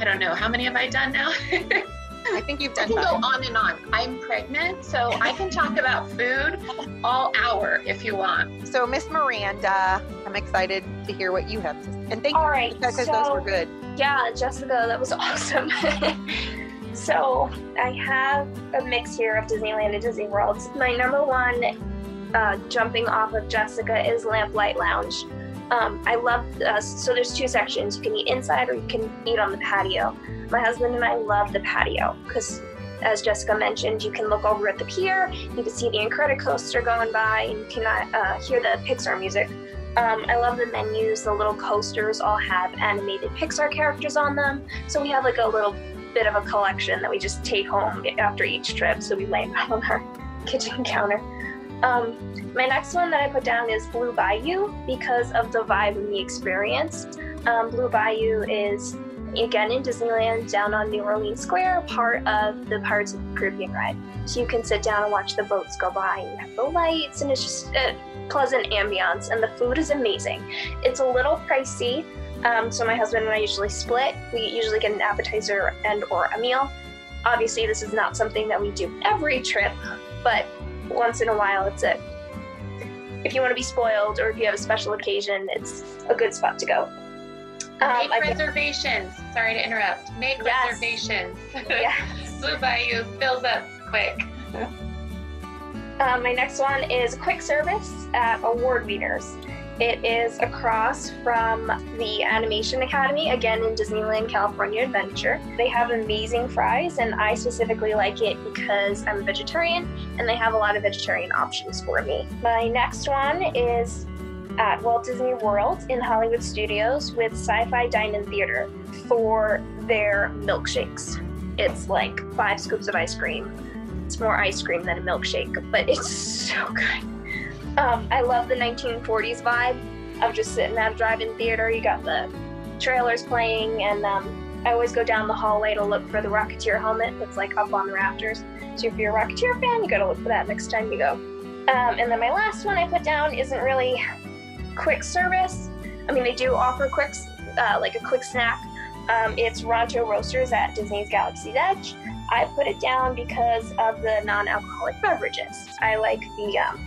I don't know, how many have I done now? [LAUGHS] I think you've I done can go on and on. I'm pregnant, so I can talk about food all hour if you want. So, Miss Miranda, I'm excited to hear what you have to say. And thank All you right, because those so- were good. Yeah, Jessica, that was [LAUGHS] awesome. so I have a mix here of Disneyland and Disney World. My number one, uh, jumping off of Jessica, is Lamplight Lounge. Um, I love uh, so there's two sections. You can eat inside or you can eat on the patio. My husband and I love the patio because, as Jessica mentioned, you can look over at the pier. You can see the Incredicoaster going by, and you can uh, hear the Pixar music. Um, I love the menus. The little coasters all have animated Pixar characters on them. So we have like a little bit of a collection that we just take home after each trip. So we lay it [LAUGHS] on our kitchen counter. Um, my next one that I put down is Blue Bayou because of the vibe and the experience. Um, Blue Bayou is again in Disneyland down on New Orleans Square, part of the Pirates of the Caribbean ride. So you can sit down and watch the boats go by, and you have the lights, and it's just a pleasant ambiance. And the food is amazing. It's a little pricey, um, so my husband and I usually split. We usually get an appetizer and or a meal. Obviously, this is not something that we do every trip, but once in a while, it's it. if you want to be spoiled or if you have a special occasion, it's a good spot to go. Um, Make reservations. Sorry to interrupt. Make Yes. reservations. yes. [LAUGHS] Blue Bayou fills up quick. Um, my next one is quick service at Award Wieners. It is across from the Animation Academy, again in Disneyland California Adventure. They have amazing fries, and I specifically like it because I'm a vegetarian and they have a lot of vegetarian options for me. My next one is at Walt Disney World in Hollywood Studios with Sci Fi Dine In Theater for their milkshakes. It's like five scoops of ice cream it's more ice cream than a milkshake, but it's [LAUGHS] so good. Um, I love the 1940s vibe of just sitting at a drive-in theater. You got the trailers playing, and um, I always go down the hallway to look for the Rocketeer helmet that's like up on the rafters. So if you're a Rocketeer fan, you gotta look for that next time you go. Um, and then my last one I put down isn't really quick service. I mean, they do offer quick, uh, like a quick snack. Um, it's Ronto Roasters at Disney's Galaxy's Edge. I put it down because of the non-alcoholic beverages. I like the um,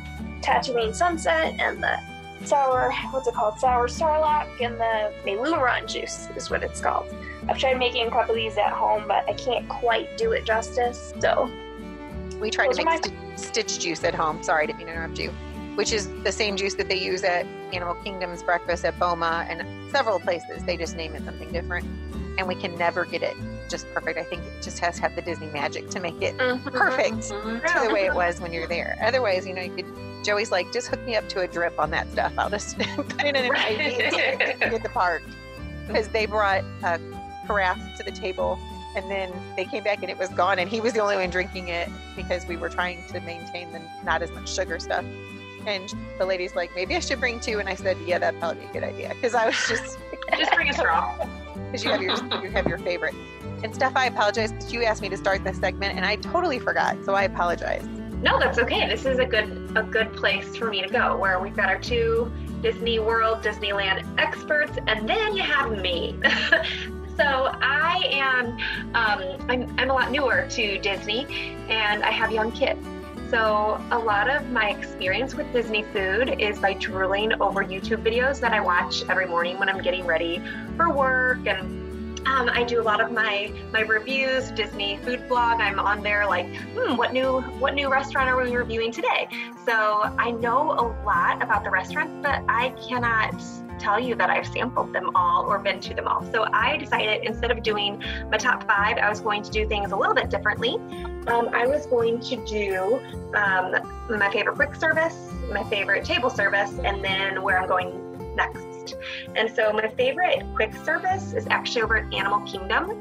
Tatooine Sunset and the sour, what's it called, sour Starlock and the Meiloorun juice is what it's called. I've tried making a couple of these at home, but I can't quite do it justice. So We tried Those to make sti- stitch juice at home. Sorry, didn't mean to interrupt you. Which is the same juice that they use at Animal Kingdom's breakfast at Boma and several places. They just name it something different, and we can never get it just perfect. I think it just has to have the Disney magic to make it mm-hmm, perfect mm-hmm. to the way it was when you're there. [LAUGHS] Otherwise, you know, you could. Joey's like, just hook me up to a drip on that stuff. I'll just [LAUGHS] put it in an IV at the park [LAUGHS] because they brought a carafe to the table and then they came back and it was gone and he was the only one drinking it because we were trying to maintain the not as much sugar stuff and the lady's like maybe i should bring two and i said yeah that'd probably be a good idea because i was just Just bring a straw. because you have your you have your favorite and steph i apologize because you asked me to start this segment and i totally forgot so i apologize No, that's okay. This is a good a good place for me to go where we've got our two Disney World, Disneyland experts, and then you have me. [LAUGHS] so I am um, I'm, I'm a lot newer to Disney and I have young kids. So a lot of my experience with Disney food is by drooling over YouTube videos that I watch every morning when I'm getting ready for work and um, I do a lot of my my reviews, Disney food blog. I'm on there like, hmm, what new what new restaurant are we reviewing today? So I know a lot about the restaurants, but I cannot tell you that I've sampled them all or been to them all. So I decided instead of doing my top five, I was going to do things a little bit differently. Um, I was going to do um, my favorite quick service, my favorite table service, and then where I'm going next And so my favorite quick service is actually over at Animal Kingdom,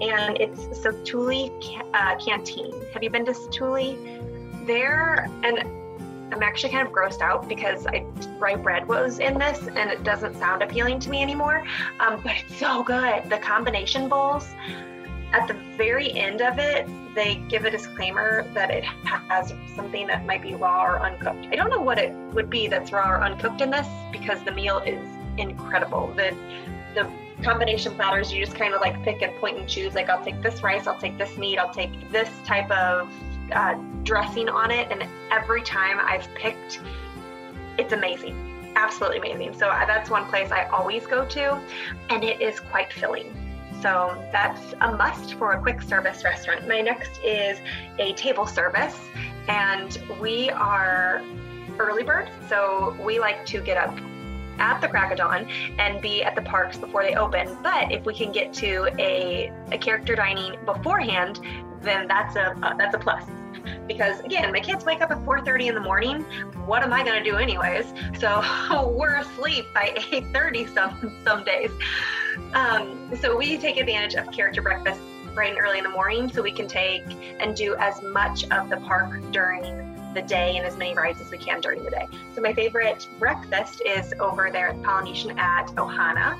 and it's Satu'li uh, Canteen. Have you been to Satu'li? There, and I'm actually kind of grossed out because I rye bread was in this and it doesn't sound appealing to me anymore. Um, but it's so good. The combination bowls, at the very end of it, they give a disclaimer that it has something that might be raw or uncooked. I don't know what it would be that's raw or uncooked in this because the meal is incredible. The the combination platters you just kind of like pick and point and choose like I'll take this rice, I'll take this meat, I'll take this type of uh, dressing on it, and every time I've picked, it's amazing, absolutely amazing. So that's one place I always go to, and it is quite filling. So that's a must for a quick service restaurant. My next is a table service, and we are early bird, so we like to get up at the crack of dawn and be at the parks before they open. But if we can get to a, a character dining beforehand, then that's a uh, that's a plus. Because again, my kids wake up at 4:30 in the morning. What am I going to do anyways? So [LAUGHS] we're asleep by 8:30 some some days. Um, so we take advantage of character breakfast bright and early in the morning, so we can take and do as much of the park during the day and as many rides as we can during the day. So my favorite breakfast is over there at Polynesian at Ohana.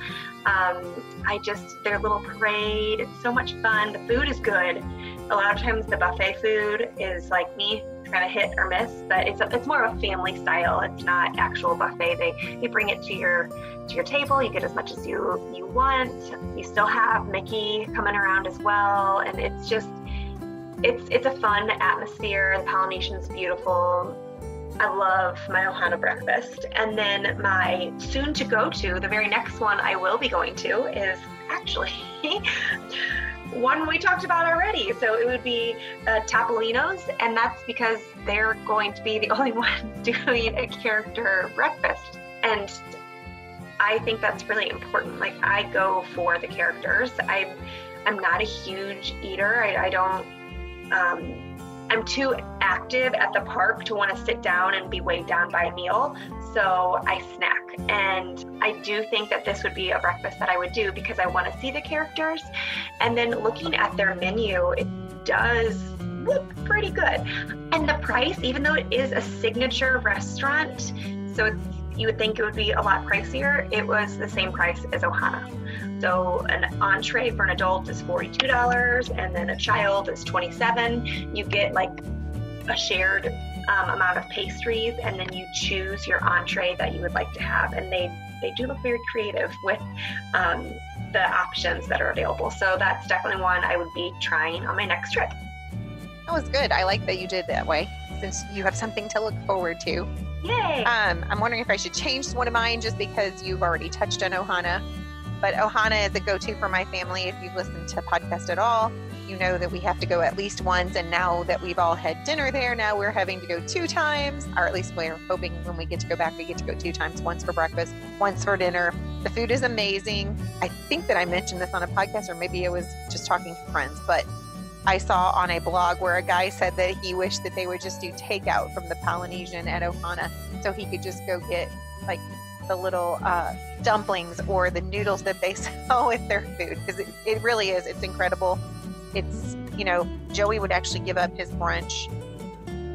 Um, I just their little parade. It's so much fun. The food is good. A lot of times the buffet food is like me, kind of hit or miss, but it's a, it's more of a family style. It's not actual buffet. They they bring it to your to your table. You get as much as you you want. You still have Mickey coming around as well, and it's just it's it's a fun atmosphere. The Polynesian's beautiful. I love my Ohana breakfast. And then my soon to go to, the very next one I will be going to is actually [LAUGHS] one we talked about already. So it would be uh, and that's because they're going to be the [LAUGHS] only ones doing a character breakfast. And I think that's really important. Like I go for the characters. I'm I'm not a huge eater. I, I don't um, I'm too active at the park to want to sit down and be weighed down by a meal. So I snack. And I do think that this would be a breakfast that I would do because I want to see the characters. And then looking at their menu, it does look pretty good. And the price, even though it is a signature restaurant, so you would think it would be a lot pricier, it was the same price as Ohana. So an entree for an adult is $42 and then a child is 27. You get like a shared um, amount of pastries and then you choose your entree that you would like to have. And they, they do look very creative with um, the options that are available. So that's definitely one I would be trying on my next trip. That was good. I like that you did that way since you have something to look forward to. Yay! Um, I'm wondering if I should change one of mine just because you've already touched on Ohana. But Ohana is a go to for my family. If you've listened to podcast at all, you know that we have to go at least once. And now that we've all had dinner there, now we're having to go two times, or at least we're hoping when we get to go back, we get to go two times once for breakfast, once for dinner. The food is amazing. I think that I mentioned this on a podcast, or maybe I was just talking to friends, but I saw on a blog where a guy said that he wished that they would just do takeout from the Polynesian at Ohana so he could just go get like the little uh, dumplings or the noodles that they [LAUGHS] sell with their food because it, it really is. It's incredible. It's, you know, Joey would actually give up his brunch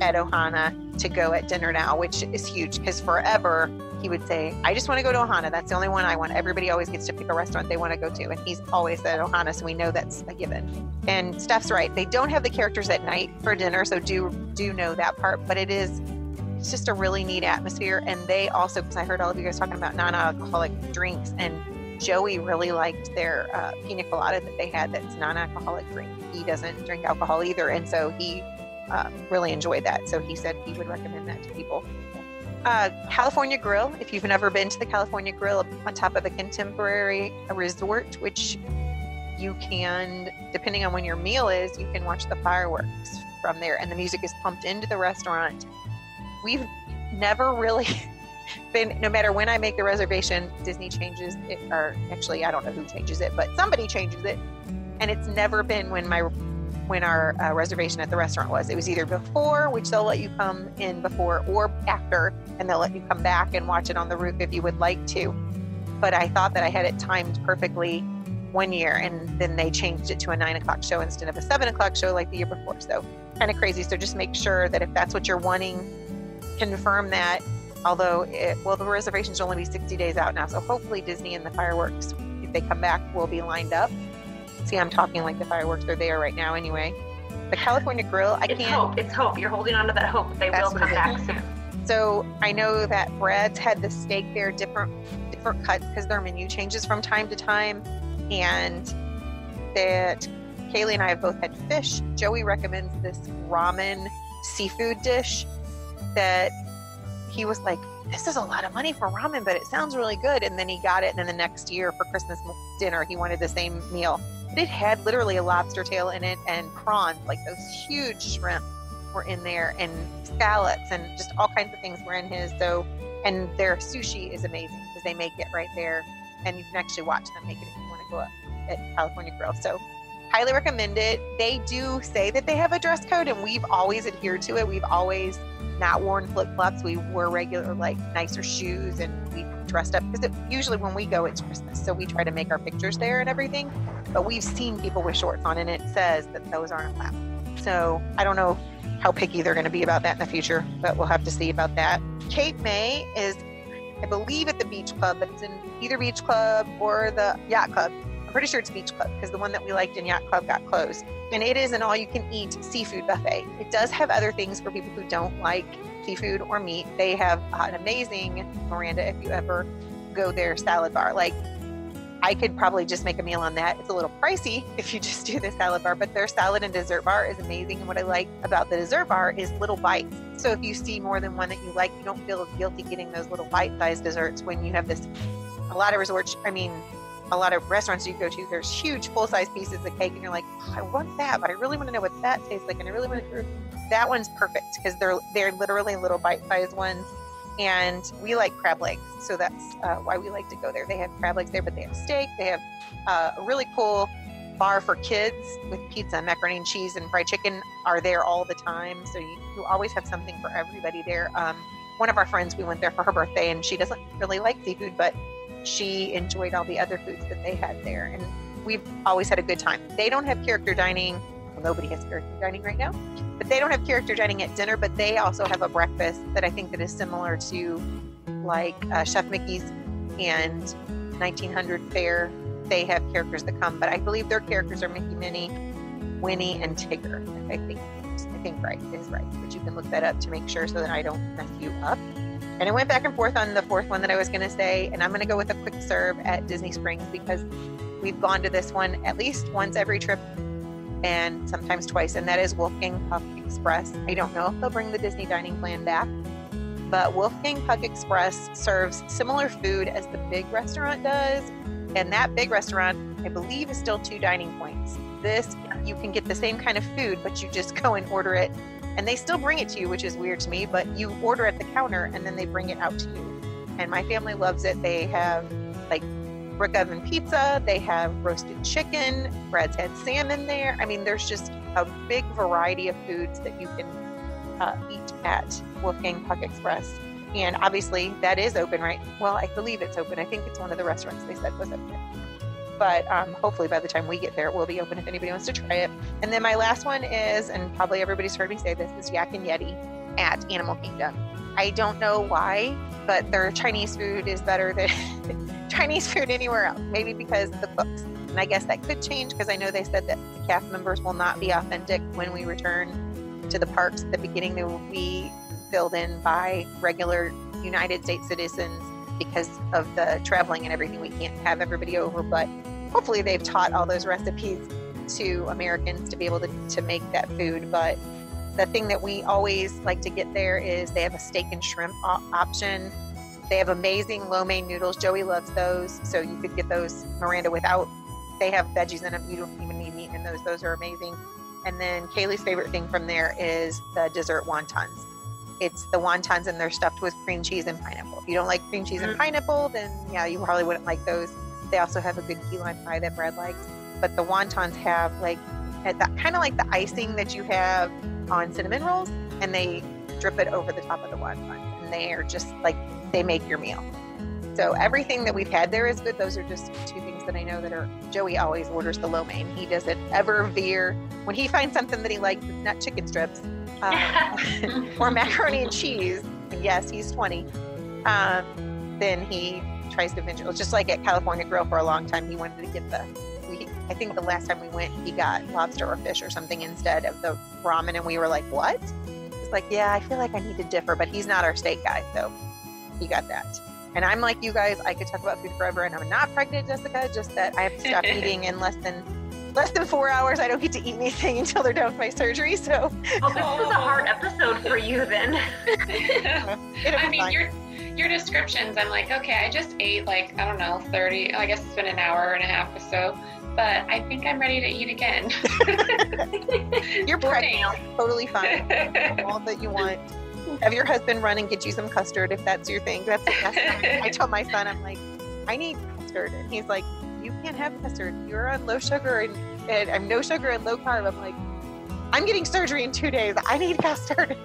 at Ohana to go at dinner now, which is huge because forever he would say, I just want to go to Ohana. That's the only one I want. Everybody always gets to pick a restaurant they want to go to. And he's always at Ohana, so we know that's a given. And Steph's right. They don't have the characters at night for dinner, so do do know that part. But it is it's just a really neat atmosphere. And they also, because I heard all of you guys talking about non-alcoholic drinks, and Joey really liked their uh, pina colada that they had. That's non-alcoholic drink. He doesn't drink alcohol either, and so he uh, really enjoyed that. So he said he would recommend that to people. Uh, California Grill. If you've never been to the California Grill on top of a contemporary resort, which you can, depending on when your meal is, you can watch the fireworks from there, and the music is pumped into the restaurant we've never really [LAUGHS] been no matter when I make the reservation, Disney changes it or actually I don't know who changes it, but somebody changes it. And it's never been when my when our uh, reservation at the restaurant was. It was either before, which they'll let you come in before, or after, and they'll let you come back and watch it on the roof if you would like to. but I thought that I had it timed perfectly one year, and then they changed it to a nine o'clock show instead of a seven o'clock show like the year before. So kind of crazy. So just make sure that if that's what you're wanting, confirm that. Although, it, well, the reservations will only be 60 days out now. So hopefully, Disney and the fireworks, if they come back, will be lined up. See, I'm talking like the fireworks are there right now anyway. The California Grill, I It's can't. It's hope. It's hope. You're holding on to that hope. They will come back is. soon. So I know that Brad's had the steak there, different different cuts because their menu changes from time to time, and that Kaylee and I have both had fish. Joey recommends this ramen seafood dish that he was like, "This is a lot of money for ramen, but it sounds really good." And then he got it, and then the next year for Christmas dinner, he wanted the same meal. But it had literally a lobster tail in it and prawns, like those huge shrimp were in there and scallops and just all kinds of things were in his so and their sushi is amazing because they make it right there and you can actually watch them make it if you want to go up at california grill. So highly recommend it. They do say that they have a dress code and we've always adhered to it. We've always not worn flip-flops. We wear regular like nicer shoes and we dressed up because usually when we go it's christmas so we try to make our pictures there and everything but we've seen people with shorts on and it says that those aren't allowed so i don't know how picky they're going to be about that in the future, but we'll have to see about that. Cape May is, I believe, at the beach club, but it's in either beach club or the yacht club. I'm pretty sure it's beach club because the one that we liked in yacht club got closed. And it is an all you can eat seafood buffet. It does have other things for people who don't like seafood or meat. They have an amazing, Miranda, if you ever go there, salad bar. Like, I could probably just make a meal on that. It's a little pricey [LAUGHS] if you just do the salad bar, but their salad and dessert bar is amazing. And what I like about the dessert bar is little bites. So if you see more than one that you like, you don't feel guilty getting those little bite-sized desserts when you have this. A lot of resorts, I mean, a lot of restaurants you go to, there's huge full-size pieces of cake, and you're like, oh, I want that, but I really want to know what that tastes like, and I really want to. Prove that one's perfect because they're they're literally little bite-sized ones and we like crab legs, so that's uh, why we like to go there. They have crab legs there, but they have steak. They have uh, a really cool bar for kids with pizza, macaroni and cheese, and fried chicken are there all the time. So you, you always have something for everybody there. Um, one of our friends, we went there for her birthday, and she doesn't really like seafood, but she enjoyed all the other foods that they had there, and we've always had a good time. They don't have character dining. Well, nobody has character dining right now, but they don't have character dining at dinner. But they also have a breakfast that I think that is similar to like uh, Chef Mickey's and 1900 Fair. They have characters that come, but I believe their characters are Mickey, Minnie, Winnie, and Tigger. I think I think right is right, but you can look that up to make sure so that I don't mess you up. And I went back and forth on the fourth one that I was going to say, and I'm going to go with a quick serve at Disney Springs because we've gone to this one at least once every trip and sometimes twice, and that is Wolfgang Puck Express. I don't know if they'll bring the Disney dining plan back, but Wolfgang Puck Express serves similar food as the big restaurant does, and that big restaurant, I believe, is still two dining points. This, you can get the same kind of food, but you just go and order it, and they still bring it to you, which is weird to me, but you order at the counter and then they bring it out to you. And my family loves it. They have like brick oven pizza. They have roasted chicken. Brad's had salmon there. I mean, there's just a big variety of foods that you can uh, eat at Wolfgang Puck Express. And obviously, that is open, right? Well, I believe it's open. I think it's one of the restaurants they said was open. But um, hopefully, by the time we get there, it will be open if anybody wants to try it. And then my last one is, and probably everybody's heard me say this, is Yak and Yeti at Animal Kingdom. I don't know why, but their Chinese food is better than [LAUGHS] Chinese food anywhere else. Maybe because the cooks. And I guess that could change because I know they said that the cast members will not be authentic when we return to the parks at the beginning. They will be filled in by regular United States citizens because of the traveling and everything. We can't have everybody over, but hopefully they've taught all those recipes to Americans to be able to, to make that food. But the thing that we always like to get there is they have a steak and shrimp op- option. They have amazing lo mein noodles. Joey loves those, so you could get those Miranda without. They have veggies in them. You don't even need meat in those. Those are amazing. And then Kaylee's favorite thing from there is the dessert wontons. It's the wontons and they're stuffed with cream cheese and pineapple. If you don't like cream cheese and mm. pineapple, then yeah, you probably wouldn't like those. They also have a good key lime pie that Brad likes. But the wontons have like that kind of like the icing that you have on cinnamon rolls, and they drip it over the top of the wonton, and they are just like they make your meal. So everything that we've had there is good. Those are just two things that I know that are. Joey always orders the lo mein. He doesn't ever veer when he finds something that he likes. It's not chicken strips um, [LAUGHS] or macaroni and cheese. Yes, he's 20. Um, then he tries to venture. Just like at California Grill for a long time, he wanted to get the. We, I think the last time we went, he got lobster or fish or something instead of the ramen, and we were like, "What?" He's like, "Yeah, I feel like I need to differ," but he's not our steak guy, so he got that. And I'm like you guys, I could talk about food forever, and I'm not pregnant, Jessica. Just that I have to stop [LAUGHS] eating in less than less than four hours. I don't get to eat anything [LAUGHS] until they're done with my surgery. So, well, this was a hard episode for you then. [LAUGHS] I mean, fine. your your descriptions, I'm like, okay, I just ate like I don't know, 30. I guess it's been an hour and a half or so. But I think I'm ready to eat again. [LAUGHS] You're pregnant, totally fine. [LAUGHS] All that you want have your husband run and get you some custard if that's your thing. That's, that's I told my son, I'm like, I need custard, and he's like, you can't have custard. You're on low sugar and, and I'm no sugar and low carb. I'm like, I'm getting surgery in two days. I need custard.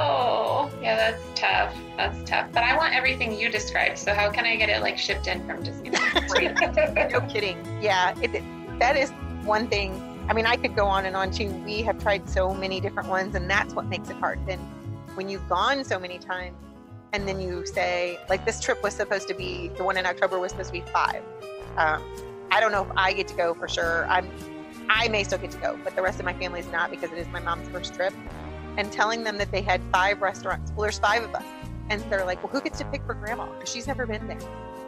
Oh, yeah, that's tough. That's tough. But I want everything you described. So how can I get it like shipped in from Disney? [LAUGHS] no kidding. Yeah, it, that is one thing. I mean, I could go on and on too. We have tried so many different ones, and that's what makes it hard. Then when you've gone so many times and then you say like this trip was supposed to be the one in october was supposed to be five um, i don't know if i get to go for sure i'm i may still get to go but the rest of my family is not because it is my mom's first trip and telling them that they had five restaurants. Well there's five of us. And they're like well who gets to pick for grandma? Because she's never been there.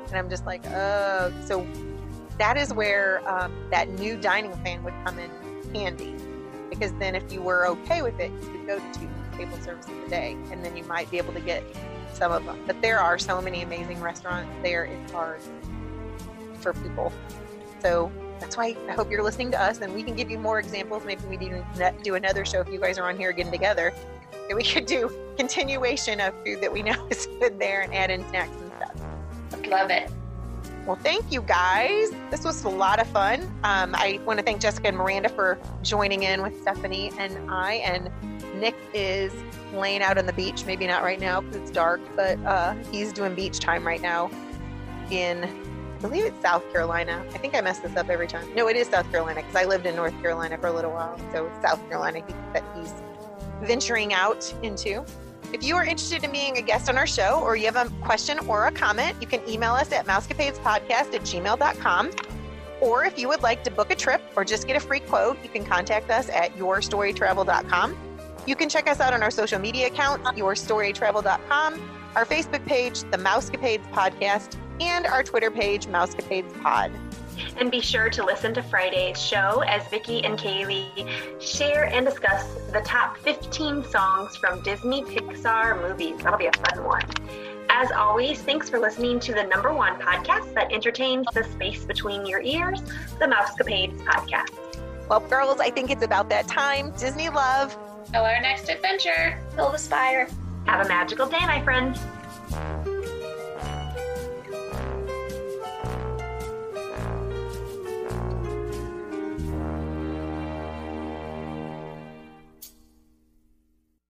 And i'm just like oh. So that is where um, that new dining plan would come in handy. Because then if you were okay with it you could go to two table service of the day, and then you might be able to get some of them. But there are so many amazing restaurants there; it's hard for people. So that's why I hope you're listening to us, and we can give you more examples. Maybe we do do another show if you guys are on here getting together. And we could do continuation of food that we know [LAUGHS] is good there, and add in snacks and stuff. Love it. Well, thank you guys. This was a lot of fun. Um, I want to thank Jessica and Miranda for joining in with Stephanie and I. And Nick is laying out on the beach. Maybe not right now because it's dark, but uh, he's doing beach time right now in, believe it's South Carolina. I think I mess this up every time. No, it is South Carolina because I lived in North Carolina for a little while. So South Carolina that he's venturing out into. If you are interested in being a guest on our show or you have a question or a comment, you can email us at mousecapadespodcast at gmail.com. Or if you would like to book a trip or just get a free quote, you can contact us at yourstorytravel.com. You can check us out on our social media accounts, yourstorytravel.com, our Facebook page, the Mousecapades Podcast, and our Twitter page, Mousecapades Pod. And be sure to listen to Friday's show as Vicki and Kaylee share and discuss the top 15 songs from Disney Pixar movies. That'll be a fun one. As always, thanks for listening to the number one podcast that entertains the space between your ears, the Mousecapades podcast. Well, girls, I think it's about that time. Disney love. Till our next adventure. Build a spire. Have a magical day, my friends.